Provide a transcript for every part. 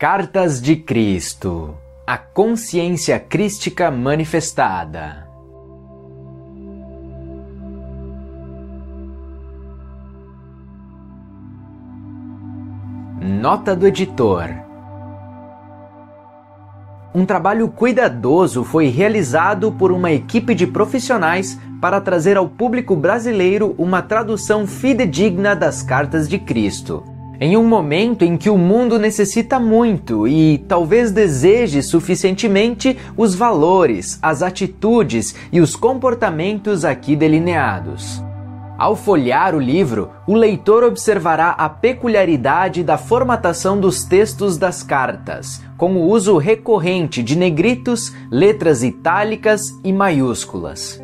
Cartas de Cristo A consciência crística manifestada. Nota do editor. Um trabalho cuidadoso foi realizado por uma equipe de profissionais para trazer ao público brasileiro uma tradução fidedigna das Cartas de Cristo. Em um momento em que o mundo necessita muito e talvez deseje suficientemente os valores, as atitudes e os comportamentos aqui delineados. Ao folhear o livro, o leitor observará a peculiaridade da formatação dos textos das cartas, com o uso recorrente de negritos, letras itálicas e maiúsculas.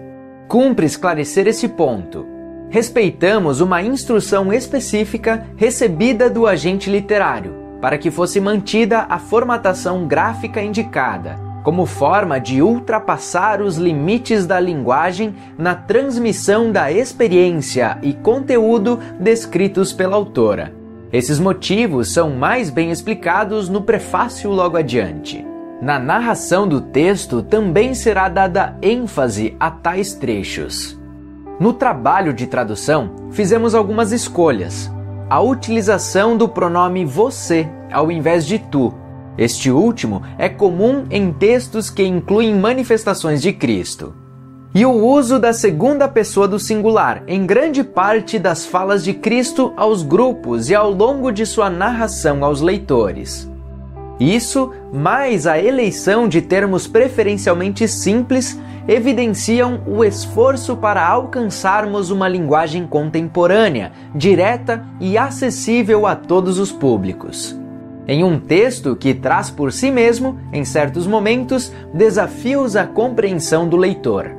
Cumpre esclarecer esse ponto. Respeitamos uma instrução específica recebida do agente literário para que fosse mantida a formatação gráfica indicada, como forma de ultrapassar os limites da linguagem na transmissão da experiência e conteúdo descritos pela autora. Esses motivos são mais bem explicados no prefácio logo adiante. Na narração do texto também será dada ênfase a tais trechos. No trabalho de tradução, fizemos algumas escolhas. A utilização do pronome você ao invés de tu. Este último é comum em textos que incluem manifestações de Cristo. E o uso da segunda pessoa do singular em grande parte das falas de Cristo aos grupos e ao longo de sua narração aos leitores. Isso, mais a eleição de termos preferencialmente simples, evidenciam o esforço para alcançarmos uma linguagem contemporânea, direta e acessível a todos os públicos. Em um texto que traz por si mesmo, em certos momentos, desafios à compreensão do leitor.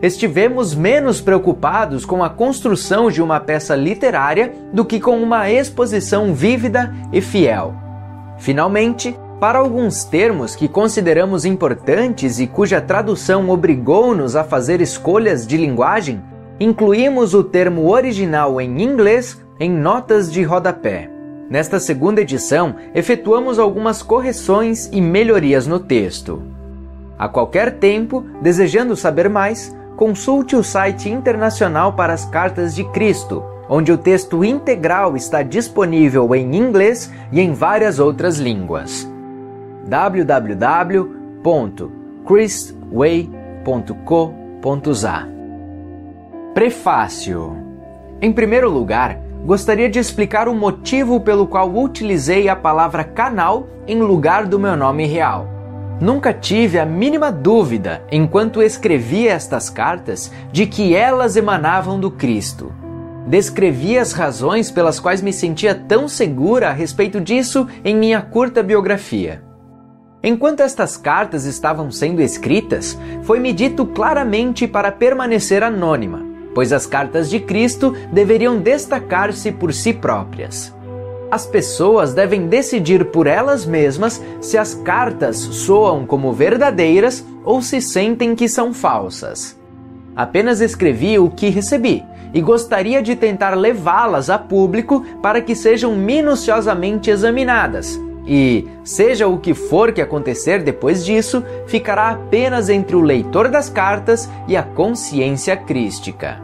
Estivemos menos preocupados com a construção de uma peça literária do que com uma exposição vívida e fiel. Finalmente, para alguns termos que consideramos importantes e cuja tradução obrigou-nos a fazer escolhas de linguagem, incluímos o termo original em inglês em notas de rodapé. Nesta segunda edição, efetuamos algumas correções e melhorias no texto. A qualquer tempo, desejando saber mais, consulte o site internacional para as Cartas de Cristo, onde o texto integral está disponível em inglês e em várias outras línguas. www.christway.co.za Prefácio Em primeiro lugar, gostaria de explicar o motivo pelo qual utilizei a palavra canal em lugar do meu nome real. Nunca tive a mínima dúvida, enquanto escrevia estas cartas, de que elas emanavam do Cristo Descrevi as razões pelas quais me sentia tão segura a respeito disso em minha curta biografia. Enquanto estas cartas estavam sendo escritas, foi-me dito claramente para permanecer anônima, pois as cartas de Cristo deveriam destacar-se por si próprias. As pessoas devem decidir por elas mesmas se as cartas soam como verdadeiras ou se sentem que são falsas. Apenas escrevi o que recebi e gostaria de tentar levá-las a público para que sejam minuciosamente examinadas. E, seja o que for que acontecer depois disso, ficará apenas entre o leitor das cartas e a consciência crística.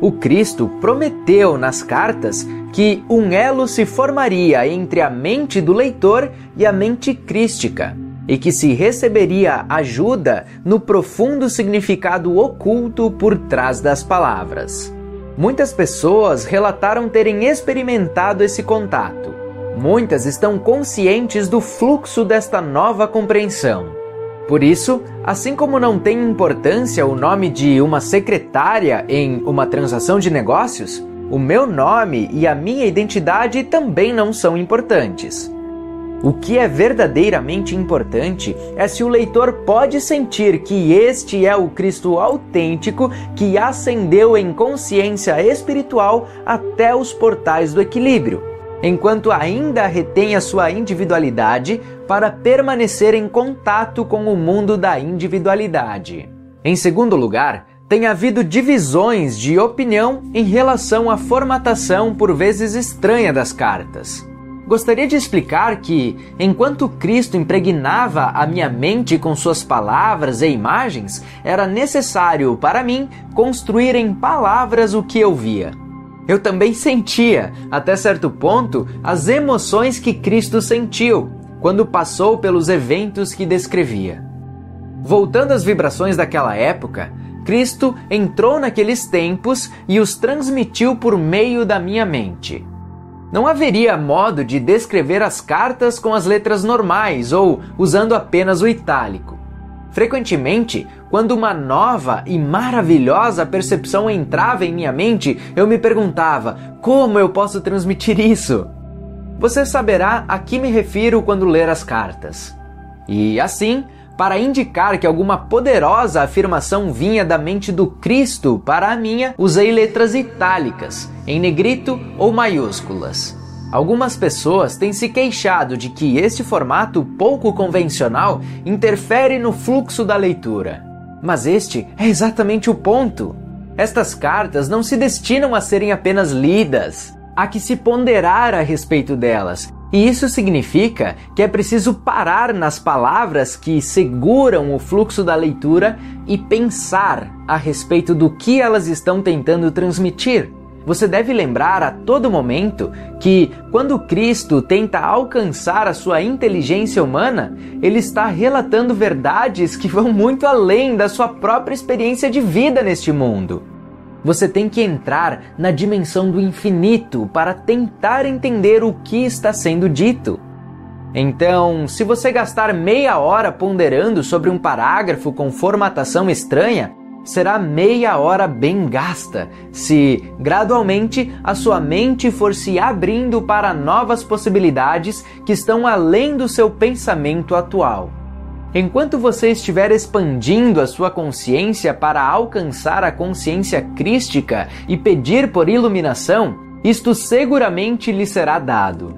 O Cristo prometeu nas cartas que um elo se formaria entre a mente do leitor e a mente crística e que se receberia ajuda no profundo significado oculto por trás das palavras. Muitas pessoas relataram terem experimentado esse contato. Muitas estão conscientes do fluxo desta nova compreensão. Por isso, assim como não tem importância o nome de uma secretária em uma transação de negócios, o meu nome e a minha identidade também não são importantes. O que é verdadeiramente importante é se o leitor pode sentir que este é o Cristo autêntico que ascendeu em consciência espiritual até os portais do equilíbrio, enquanto ainda retém a sua individualidade para permanecer em contato com o mundo da individualidade. Em segundo lugar, tem havido divisões de opinião em relação à formatação por vezes estranha das cartas. gostaria de explicar que, enquanto Cristo impregnava a minha mente com suas palavras e imagens, era necessário para mim construir em palavras o que eu via. Eu também sentia, até certo ponto, as emoções que Cristo sentiu quando passou pelos eventos que descrevia. Voltando às vibrações daquela época, Cristo entrou naqueles tempos e os transmitiu por meio da minha mente. Não haveria modo de descrever as cartas com as letras normais ou usando apenas o itálico. Frequentemente, quando uma nova e maravilhosa percepção entrava em minha mente, eu me perguntava: como eu posso transmitir isso? Você saberá a que me refiro quando ler as cartas. E assim, para indicar que alguma poderosa afirmação vinha da mente do Cristo para a minha, usei letras itálicas, em negrito ou maiúsculas. Algumas pessoas têm se queixado de que este formato pouco convencional interfere no fluxo da leitura. Mas este é exatamente o ponto. Estas cartas não se destinam a serem apenas lidas, há que se ponderar a respeito delas e isso significa que é preciso parar nas palavras que seguram o fluxo da leitura e pensar a respeito do que elas estão tentando transmitir. Você deve lembrar a todo momento que, quando Cristo tenta alcançar a sua inteligência humana, ele está relatando verdades que vão muito além da sua própria experiência de vida neste mundo. Você tem que entrar na dimensão do infinito para tentar entender o que está sendo dito. Então, se você gastar meia hora ponderando sobre um parágrafo com formatação estranha, será meia hora bem gasta se, gradualmente, a sua mente for se abrindo para novas possibilidades que estão além do seu pensamento atual. Enquanto você estiver expandindo a sua consciência para alcançar a consciência crística e pedir por iluminação, isto seguramente lhe será dado.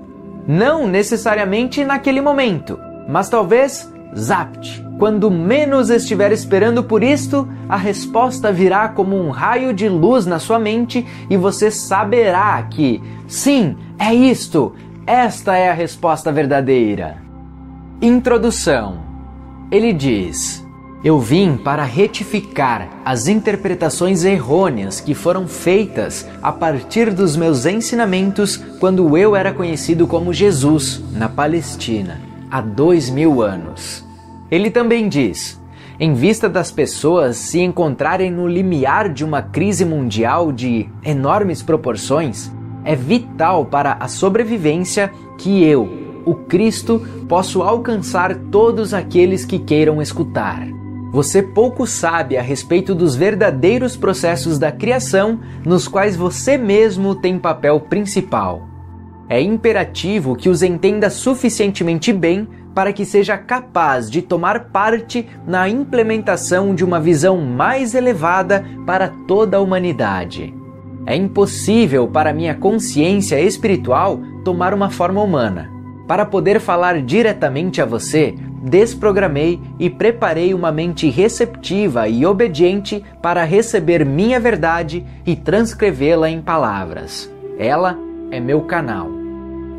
Não necessariamente naquele momento, mas talvez zapt. Quando menos estiver esperando por isto, a resposta virá como um raio de luz na sua mente e você saberá que, sim, é isto, esta é a resposta verdadeira. Introdução ele diz: Eu vim para retificar as interpretações errôneas que foram feitas a partir dos meus ensinamentos quando eu era conhecido como Jesus na Palestina, há dois mil anos. Ele também diz: em vista das pessoas se encontrarem no limiar de uma crise mundial de enormes proporções, é vital para a sobrevivência que eu, o Cristo, posso alcançar todos aqueles que queiram escutar. Você pouco sabe a respeito dos verdadeiros processos da criação nos quais você mesmo tem papel principal. É imperativo que os entenda suficientemente bem para que seja capaz de tomar parte na implementação de uma visão mais elevada para toda a humanidade. É impossível para minha consciência espiritual tomar uma forma humana. Para poder falar diretamente a você, desprogramei e preparei uma mente receptiva e obediente para receber minha verdade e transcrevê-la em palavras. Ela é meu canal.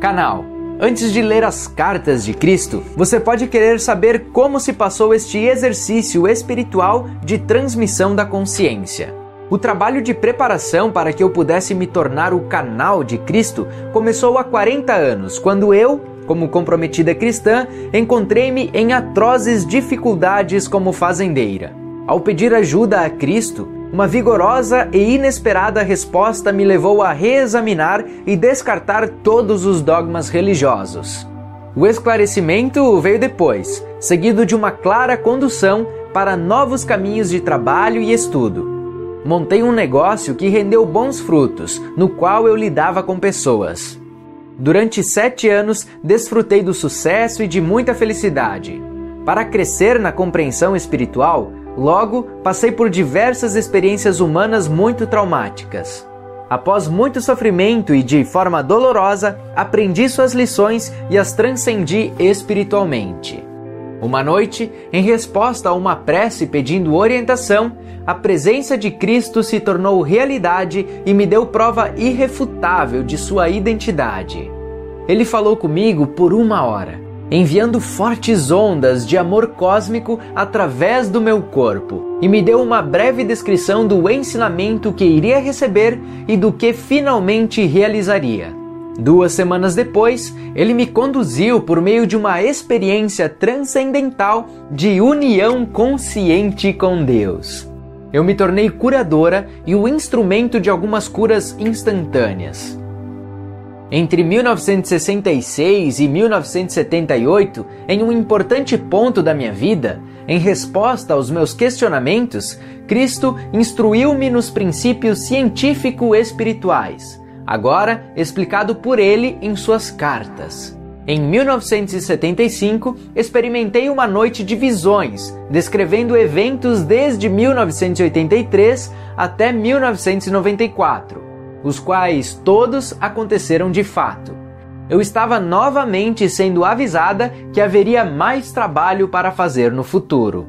Canal. Antes de ler as cartas de Cristo, você pode querer saber como se passou este exercício espiritual de transmissão da consciência. O trabalho de preparação para que eu pudesse me tornar o canal de Cristo começou há 40 anos, quando eu, como comprometida cristã, encontrei-me em atrozes dificuldades como fazendeira. Ao pedir ajuda a Cristo, uma vigorosa e inesperada resposta me levou a reexaminar e descartar todos os dogmas religiosos. O esclarecimento veio depois, seguido de uma clara condução para novos caminhos de trabalho e estudo. Montei um negócio que rendeu bons frutos, no qual eu lidava com pessoas. Durante sete anos, desfrutei do sucesso e de muita felicidade. Para crescer na compreensão espiritual, logo passei por diversas experiências humanas muito traumáticas. Após muito sofrimento e de forma dolorosa, aprendi suas lições e as transcendi espiritualmente. Uma noite, em resposta a uma prece pedindo orientação, a presença de Cristo se tornou realidade e me deu prova irrefutável de sua identidade. Ele falou comigo por uma hora, enviando fortes ondas de amor cósmico através do meu corpo, e me deu uma breve descrição do ensinamento que iria receber e do que finalmente realizaria. Duas semanas depois, ele me conduziu por meio de uma experiência transcendental de união consciente com Deus. Eu me tornei curadora e o instrumento de algumas curas instantâneas. Entre 1966 e 1978, em um importante ponto da minha vida, em resposta aos meus questionamentos, Cristo instruiu-me nos princípios científico-espirituais agora explicado por ele em suas cartas. Em 1975, experimentei uma noite de visões, descrevendo eventos desde 1983 até 1994, os quais todos aconteceram de fato. Eu estava novamente sendo avisada que haveria mais trabalho para fazer no futuro.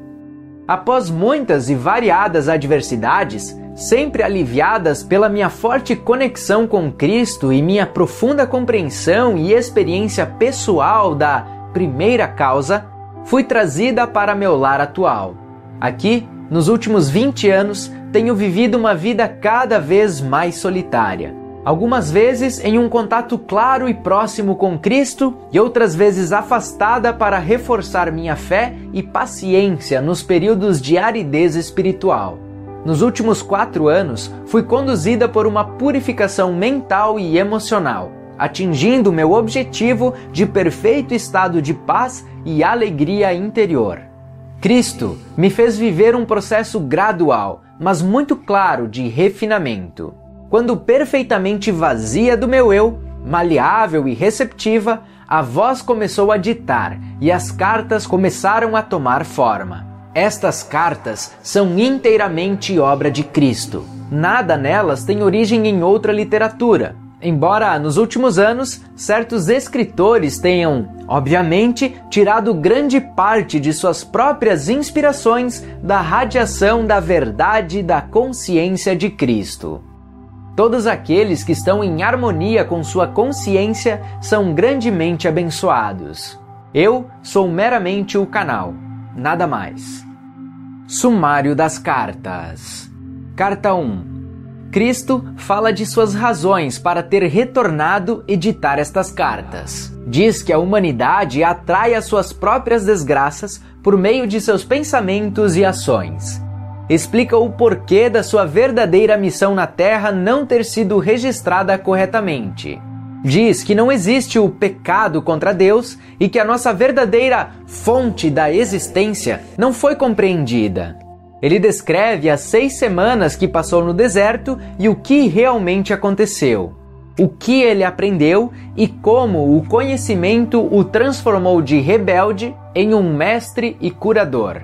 Após muitas e variadas adversidades, sempre aliviadas pela minha forte conexão com Cristo e minha profunda compreensão e experiência pessoal da primeira causa, fui trazida para meu lar atual. Aqui, nos últimos 20 anos, tenho vivido uma vida cada vez mais solitária. Algumas vezes em um contato claro e próximo com Cristo, e outras vezes afastada para reforçar minha fé e paciência nos períodos de aridez espiritual. Nos últimos quatro anos, fui conduzida por uma purificação mental e emocional, atingindo meu objetivo de perfeito estado de paz e alegria interior. Cristo me fez viver um processo gradual, mas muito claro de refinamento. Quando perfeitamente vazia do meu eu, maleável e receptiva, a voz começou a ditar e as cartas começaram a tomar forma. Estas cartas são inteiramente obra de Cristo. Nada nelas tem origem em outra literatura. Embora nos últimos anos certos escritores tenham, obviamente, tirado grande parte de suas próprias inspirações da radiação da verdade da consciência de Cristo. Todos aqueles que estão em harmonia com sua consciência são grandemente abençoados. Eu sou meramente o canal, nada mais. Sumário das cartas. Carta 1. Cristo fala de suas razões para ter retornado e ditar estas cartas. Diz que a humanidade atrai as suas próprias desgraças por meio de seus pensamentos e ações. Explica o porquê da sua verdadeira missão na Terra não ter sido registrada corretamente diz que não existe o pecado contra Deus e que a nossa verdadeira fonte da existência não foi compreendida. Ele descreve as seis semanas que passou no deserto e o que realmente aconteceu, o que ele aprendeu e como o conhecimento o transformou de rebelde em um mestre e curador.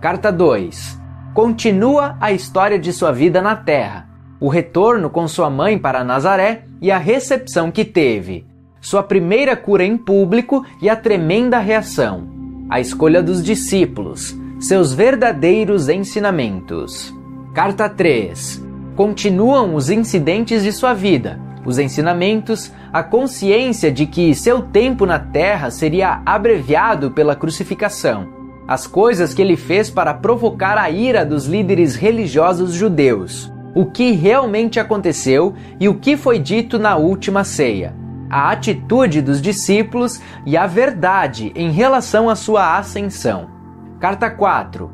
Carta 2 Continua a história de sua vida na Terra. O retorno com sua mãe para Nazaré e a recepção que teve, sua primeira cura em público e a tremenda reação, a escolha dos discípulos, seus verdadeiros ensinamentos. Carta 3. Continuam os incidentes de sua vida, os ensinamentos, a consciência de que seu tempo na terra seria abreviado pela crucificação, as coisas que ele fez para provocar a ira dos líderes religiosos judeus, o que realmente aconteceu e o que foi dito na última ceia, a atitude dos discípulos e a verdade em relação à sua ascensão. Carta 4.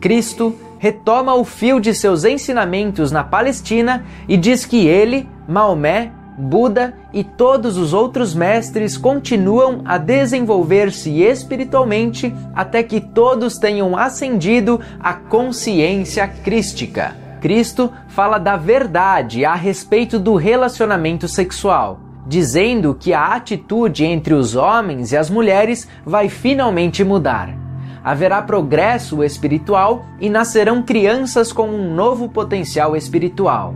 Cristo retoma o fio de seus ensinamentos na Palestina e diz que ele, Maomé, Buda e todos os outros mestres continuam a desenvolver-se espiritualmente até que todos tenham ascendido à consciência crística. Cristo fala da verdade a respeito do relacionamento sexual, dizendo que a atitude entre os homens e as mulheres vai finalmente mudar. Haverá progresso espiritual e nascerão crianças com um novo potencial espiritual.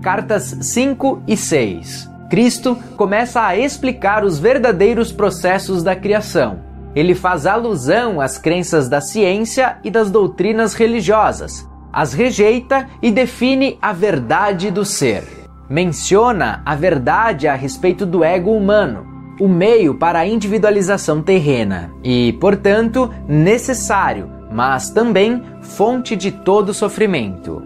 Cartas 5 e 6. Cristo começa a explicar os verdadeiros processos da criação. Ele faz alusão às crenças da ciência e das doutrinas religiosas, as rejeita e define a verdade do ser. Menciona a verdade a respeito do ego humano, o meio para a individualização terrena e, portanto, necessário, mas também fonte de todo sofrimento.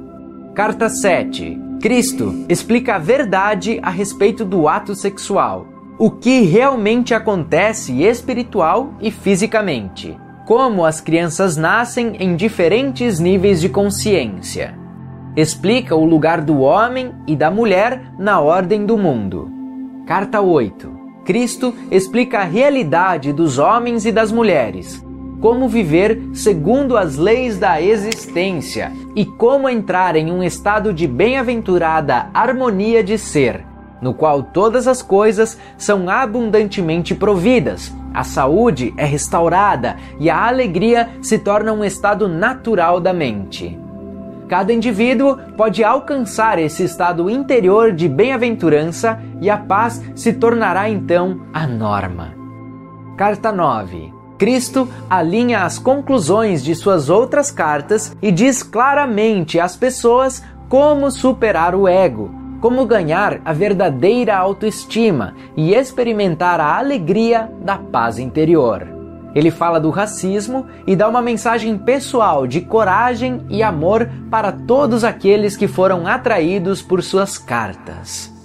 Carta 7. Cristo explica a verdade a respeito do ato sexual, o que realmente acontece espiritual e fisicamente, como as crianças nascem em diferentes níveis de consciência. Explica o lugar do homem e da mulher na ordem do mundo. Carta 8. Cristo explica a realidade dos homens e das mulheres, como viver segundo as leis da existência e como entrar em um estado de bem-aventurada harmonia de ser, no qual todas as coisas são abundantemente providas, a saúde é restaurada e a alegria se torna um estado natural da mente. Cada indivíduo pode alcançar esse estado interior de bem-aventurança e a paz se tornará então a norma. Carta 9. Cristo alinha as conclusões de suas outras cartas e diz claramente às pessoas como superar o ego, como ganhar a verdadeira autoestima e experimentar a alegria da paz interior. Ele fala do racismo e dá uma mensagem pessoal de coragem e amor para todos aqueles que foram atraídos por suas cartas.